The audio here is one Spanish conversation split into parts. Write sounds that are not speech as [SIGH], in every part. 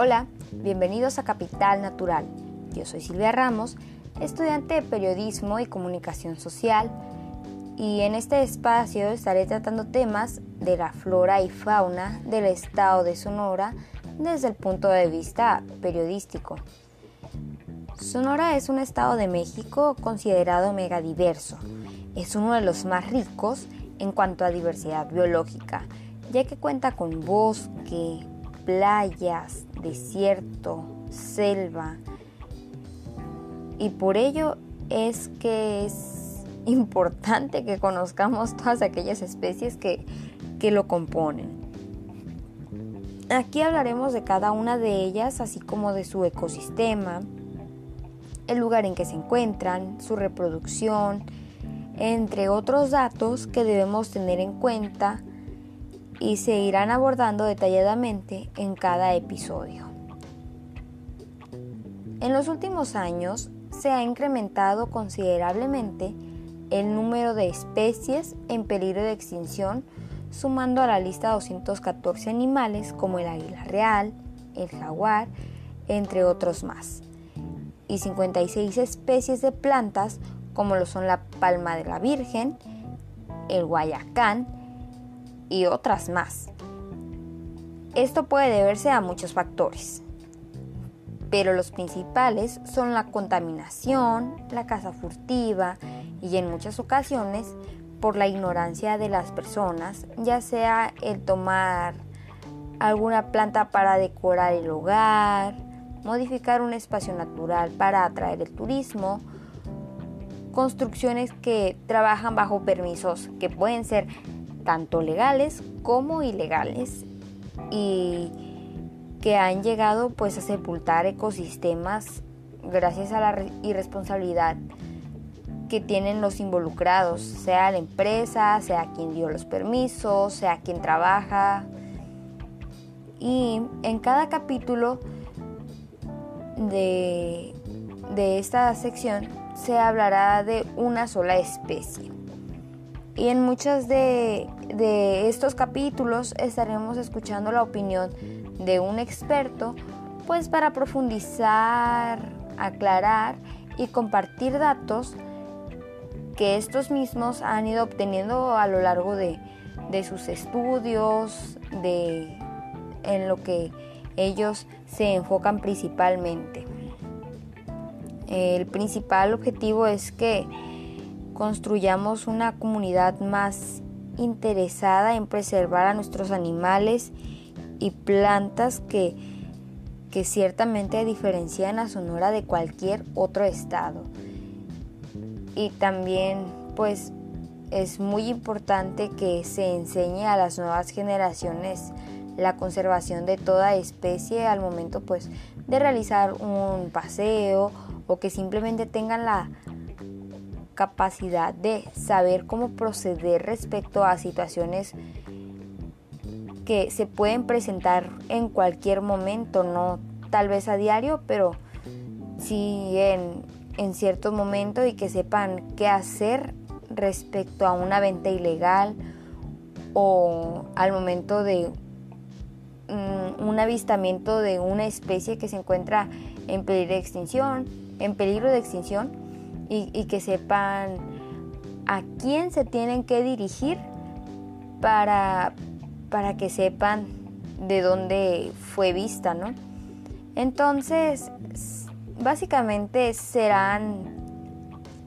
Hola, bienvenidos a Capital Natural. Yo soy Silvia Ramos, estudiante de Periodismo y Comunicación Social, y en este espacio estaré tratando temas de la flora y fauna del estado de Sonora desde el punto de vista periodístico. Sonora es un estado de México considerado megadiverso. Es uno de los más ricos en cuanto a diversidad biológica, ya que cuenta con bosque, playas, desierto, selva. Y por ello es que es [LAUGHS] importante que conozcamos todas aquellas especies que, que lo componen. Aquí hablaremos de cada una de ellas, así como de su ecosistema, el lugar en que se encuentran, su reproducción, entre otros datos que debemos tener en cuenta y se irán abordando detalladamente en cada episodio. En los últimos años se ha incrementado considerablemente el número de especies en peligro de extinción, sumando a la lista 214 animales como el águila real, el jaguar, entre otros más, y 56 especies de plantas como lo son la palma de la Virgen, el guayacán, y otras más. Esto puede deberse a muchos factores, pero los principales son la contaminación, la caza furtiva y en muchas ocasiones por la ignorancia de las personas, ya sea el tomar alguna planta para decorar el hogar, modificar un espacio natural para atraer el turismo, construcciones que trabajan bajo permisos que pueden ser tanto legales como ilegales y que han llegado pues a sepultar ecosistemas gracias a la irresponsabilidad que tienen los involucrados, sea la empresa, sea quien dio los permisos, sea quien trabaja. Y en cada capítulo de, de esta sección se hablará de una sola especie. Y en muchos de, estos capítulos estaremos escuchando la opinión de un experto, pues para profundizar, aclarar y compartir datos que estos mismos han ido obteniendo a lo largo de, de sus estudios, de, en lo que ellos se enfocan principalmente. El principal objetivo es que construyamos una comunidad más interesada en preservar a nuestros animales y plantas que, que ciertamente diferencian a Sonora de cualquier otro estado. Y también pues es muy importante que se enseñe a las nuevas generaciones la conservación de toda especie al momento pues de realizar un paseo o que simplemente tengan la, capacidad de saber cómo proceder respecto a situaciones que se pueden presentar en cualquier momento, no tal vez a diario, pero sí en, en cierto momento y que sepan qué hacer respecto a una venta ilegal o al momento de un avistamiento de una especie que se encuentra en peligro de extinción, en peligro de extinción y, que sepan a quién se tienen que dirigir para, para que sepan de dónde fue vista, ¿no? Entonces, básicamente serán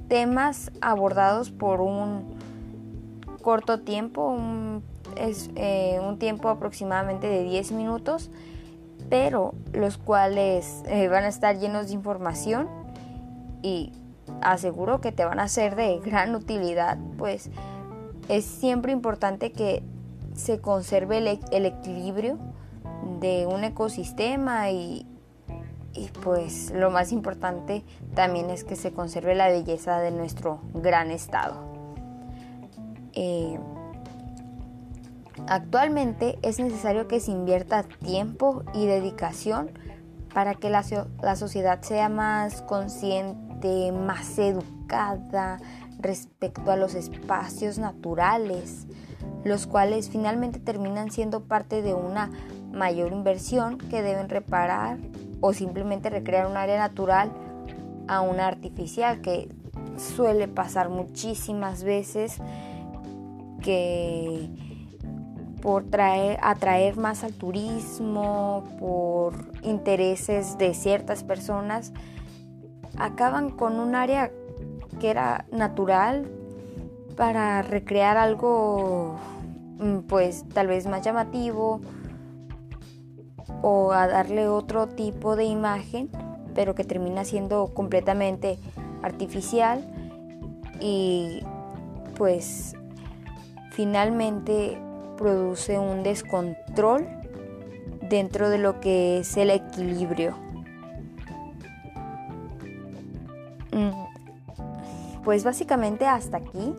temas abordados por un corto tiempo, un, eh, un tiempo aproximadamente de 10 minutos, pero los cuales eh, van a estar llenos de información y aseguro que te van a ser de gran utilidad, pues es siempre importante que se conserve el, equilibrio de un ecosistema y, pues lo más importante también es que se conserve la belleza de nuestro gran estado. Eh, actualmente es necesario que se invierta tiempo y dedicación para que la, la sociedad sea más consciente más educada respecto a los espacios naturales, los cuales finalmente terminan siendo parte de una mayor inversión que deben reparar o simplemente recrear un área natural a una artificial que suele pasar muchísimas veces que por traer, atraer más al turismo, por intereses de ciertas personas, acaban con un área que era natural para recrear algo mm, pues tal vez más llamativo o a darle otro tipo de imagen, pero que termina siendo completamente artificial y pues finalmente produce un descontrol dentro de lo que es el equilibrio. Pues básicamente hasta aquí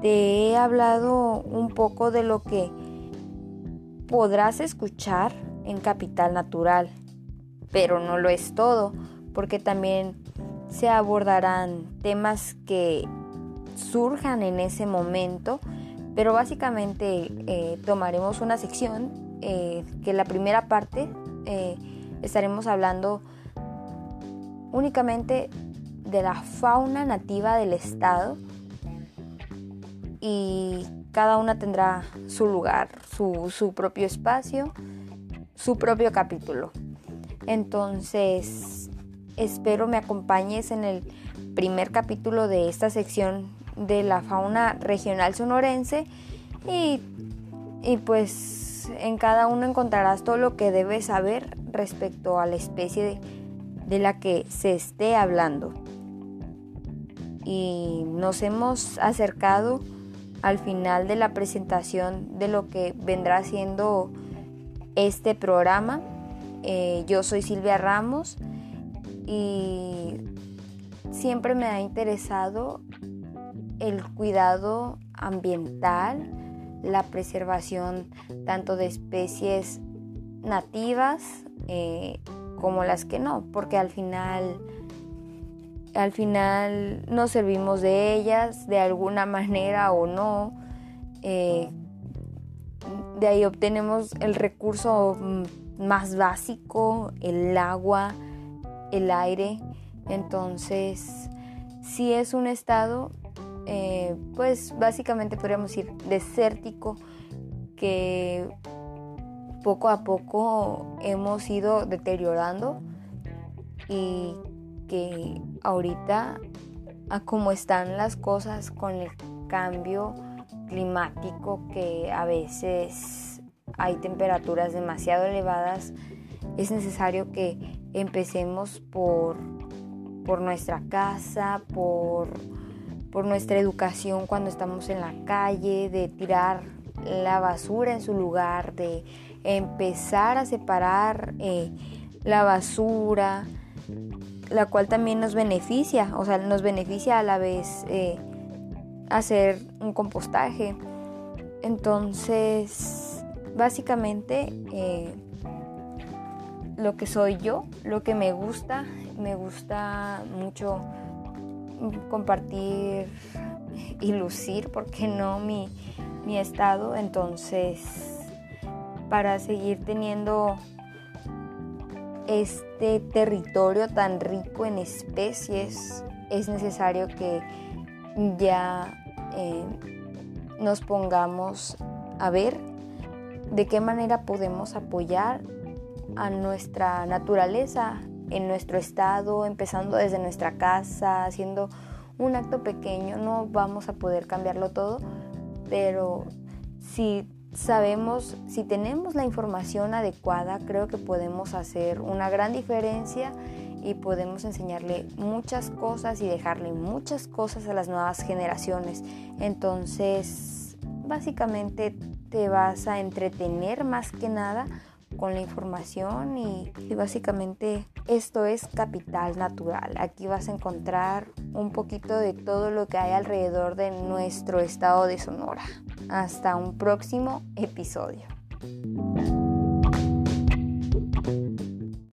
te he hablado un poco de lo que podrás escuchar en Capital Natural, pero no lo es todo, porque también se abordarán temas que surjan en ese momento, pero básicamente eh, tomaremos una sección eh, que la primera parte eh, estaremos hablando únicamente de la fauna nativa del estado y cada una tendrá su lugar, su, su propio espacio, su propio capítulo. Entonces, espero me acompañes en el primer capítulo de esta sección de la fauna regional sonorense y, y pues en cada uno encontrarás todo lo que debes saber respecto a la especie de, de la que se esté hablando. Y nos hemos acercado al final de la presentación de lo que vendrá siendo este programa. Eh, yo soy Silvia Ramos y siempre me ha interesado el cuidado ambiental, la preservación tanto de especies nativas eh, como las que no, porque al final al final nos servimos de ellas de alguna manera o no. Eh, de ahí obtenemos el recurso más básico, el agua, el aire. Entonces, si es un estado, eh, pues básicamente podríamos decir desértico, que poco a poco hemos ido deteriorando y que ahorita a cómo están las cosas con el cambio climático que a veces hay temperaturas demasiado elevadas, es necesario que empecemos por, por nuestra casa, por, por nuestra educación cuando estamos en la calle, de tirar la basura en su lugar, de empezar a separar eh, la basura, la cual también nos beneficia, o sea, nos beneficia a la vez eh, hacer un compostaje. Entonces, básicamente, eh, lo que soy yo, lo que me gusta, me gusta mucho compartir y lucir, porque no mi, mi estado. Entonces, para seguir teniendo este territorio tan rico en especies, es necesario que ya eh, nos pongamos a ver de qué manera podemos apoyar a nuestra naturaleza en nuestro estado, empezando desde nuestra casa, haciendo un acto pequeño. No vamos a poder cambiarlo todo, pero si sabemos, si tenemos la información adecuada, creo que podemos hacer una gran diferencia y podemos enseñarle muchas cosas y dejarle muchas cosas a las nuevas generaciones. Entonces, básicamente te vas a entretener más que nada con la información y, básicamente esto es capital natural. Aquí vas a encontrar un poquito de todo lo que hay alrededor de nuestro estado de Sonora. Hasta un próximo episodio.